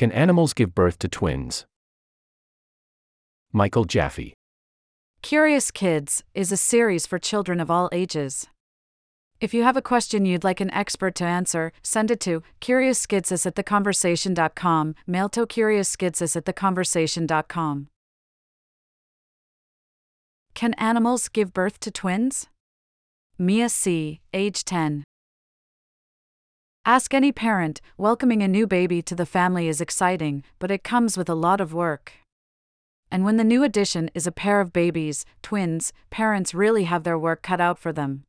Can animals give birth to twins? Michael Jaffe. Curious Kids is a series for children of all ages. If you have a question you'd like an expert to answer, send it to CuriousKidsUS at theconversation.com, mail to CuriousKidsUS at theconversation.com. Can animals give birth to twins? Mia C., age 10. Ask any parent, welcoming a new baby to the family is exciting, but it comes with a lot of work. And when the new addition is a pair of babies, twins, parents really have their work cut out for them.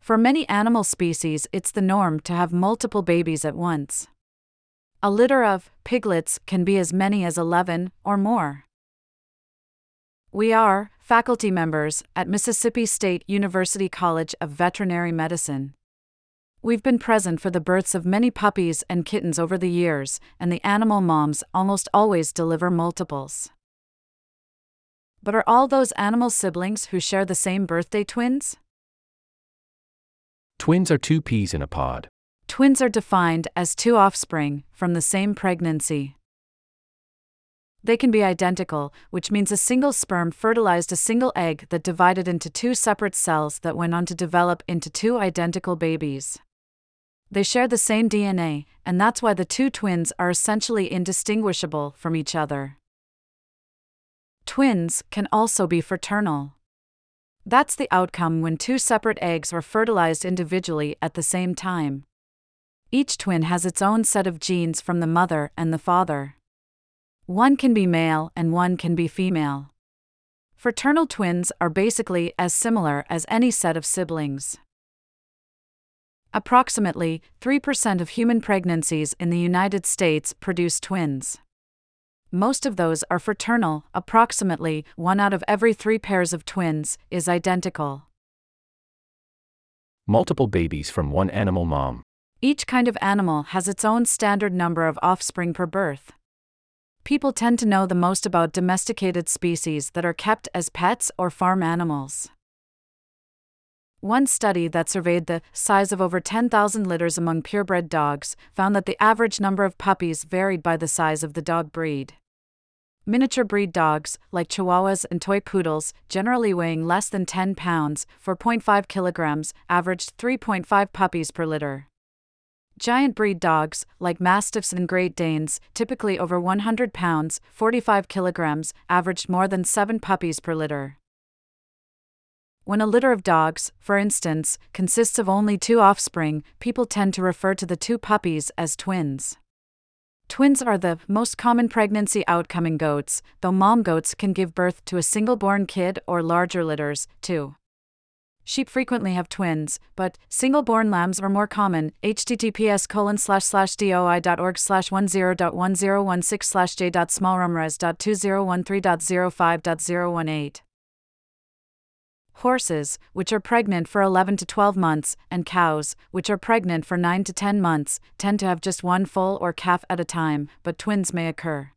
For many animal species, it's the norm to have multiple babies at once. A litter of piglets can be as many as 11 or more. We are faculty members at Mississippi State University College of Veterinary Medicine. We've been present for the births of many puppies and kittens over the years, and the animal moms almost always deliver multiples. But are all those animal siblings who share the same birthday twins? Twins are two peas in a pod. Twins are defined as two offspring from the same pregnancy. They can be identical, which means a single sperm fertilized a single egg that divided into two separate cells that went on to develop into two identical babies. They share the same DNA, and that's why the two twins are essentially indistinguishable from each other. Twins can also be fraternal. That's the outcome when two separate eggs are fertilized individually at the same time. Each twin has its own set of genes from the mother and the father. One can be male and one can be female. Fraternal twins are basically as similar as any set of siblings. Approximately 3% of human pregnancies in the United States produce twins. Most of those are fraternal, approximately one out of every three pairs of twins is identical. Multiple babies from one animal mom. Each kind of animal has its own standard number of offspring per birth. People tend to know the most about domesticated species that are kept as pets or farm animals. One study that surveyed the size of over 10,000 litters among purebred dogs found that the average number of puppies varied by the size of the dog breed. Miniature breed dogs, like Chihuahuas and toy poodles, generally weighing less than 10 pounds, 4.5 kilograms, averaged 3.5 puppies per litter. Giant breed dogs, like Mastiffs and Great Danes, typically over 100 pounds, 45 kilograms, averaged more than 7 puppies per litter. When a litter of dogs, for instance, consists of only two offspring, people tend to refer to the two puppies as twins. Twins are the most common pregnancy outcome in goats, though mom goats can give birth to a single born kid or larger litters, too. Sheep frequently have twins, but single born lambs are more common. https colon slash slash doi.org slash 10.1016 slash j.smallrumres.2013.05.018 horses, which are pregnant for 11 to 12 months, and cows, which are pregnant for 9 to 10 months, tend to have just one foal or calf at a time, but twins may occur.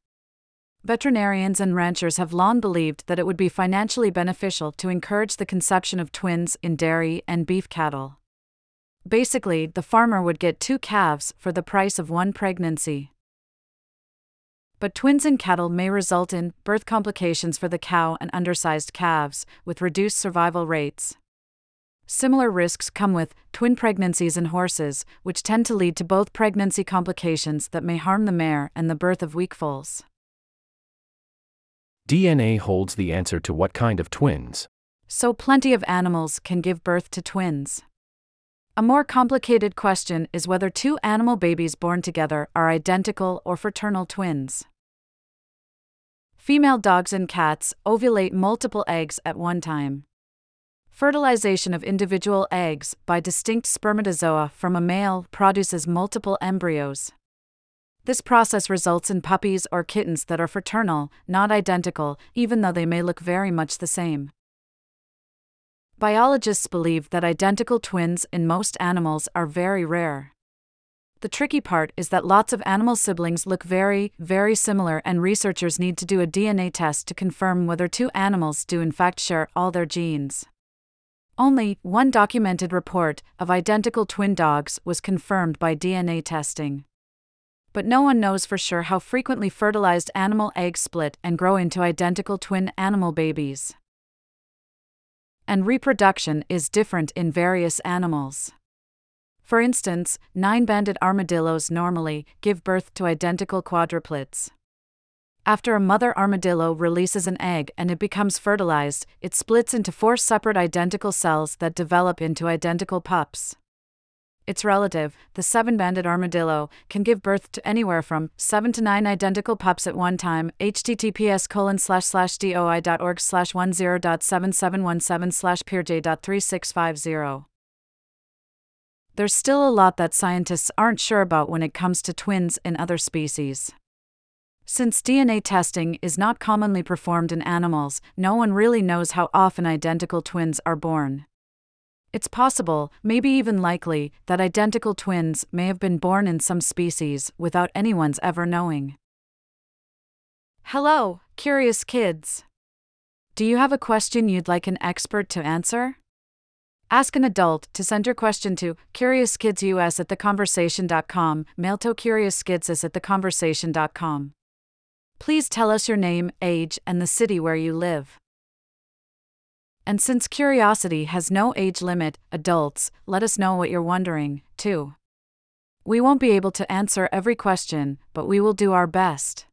Veterinarians and ranchers have long believed that it would be financially beneficial to encourage the conception of twins in dairy and beef cattle. Basically, the farmer would get two calves for the price of one pregnancy but twins in cattle may result in birth complications for the cow and undersized calves, with reduced survival rates. Similar risks come with twin pregnancies in horses, which tend to lead to both pregnancy complications that may harm the mare and the birth of weak foals. DNA holds the answer to what kind of twins. So, plenty of animals can give birth to twins. A more complicated question is whether two animal babies born together are identical or fraternal twins. Female dogs and cats ovulate multiple eggs at one time. Fertilization of individual eggs by distinct spermatozoa from a male produces multiple embryos. This process results in puppies or kittens that are fraternal, not identical, even though they may look very much the same. Biologists believe that identical twins in most animals are very rare. The tricky part is that lots of animal siblings look very, very similar, and researchers need to do a DNA test to confirm whether two animals do in fact share all their genes. Only one documented report of identical twin dogs was confirmed by DNA testing. But no one knows for sure how frequently fertilized animal eggs split and grow into identical twin animal babies. And reproduction is different in various animals. For instance, nine banded armadillos normally give birth to identical quadruplets. After a mother armadillo releases an egg and it becomes fertilized, it splits into four separate identical cells that develop into identical pups. Its relative, the seven banded armadillo, can give birth to anywhere from seven to nine identical pups at one time. https colon slash slash doi.org slash 10.7717 slash peerj.3650. There's still a lot that scientists aren't sure about when it comes to twins in other species. Since DNA testing is not commonly performed in animals, no one really knows how often identical twins are born. It's possible, maybe even likely, that identical twins may have been born in some species without anyone's ever knowing. Hello, curious kids. Do you have a question you'd like an expert to answer? Ask an adult to send your question to CuriousKidsUS at theconversation.com, mail to CuriousKids at theconversation.com. Please tell us your name, age, and the city where you live. And since curiosity has no age limit, adults, let us know what you're wondering, too. We won't be able to answer every question, but we will do our best.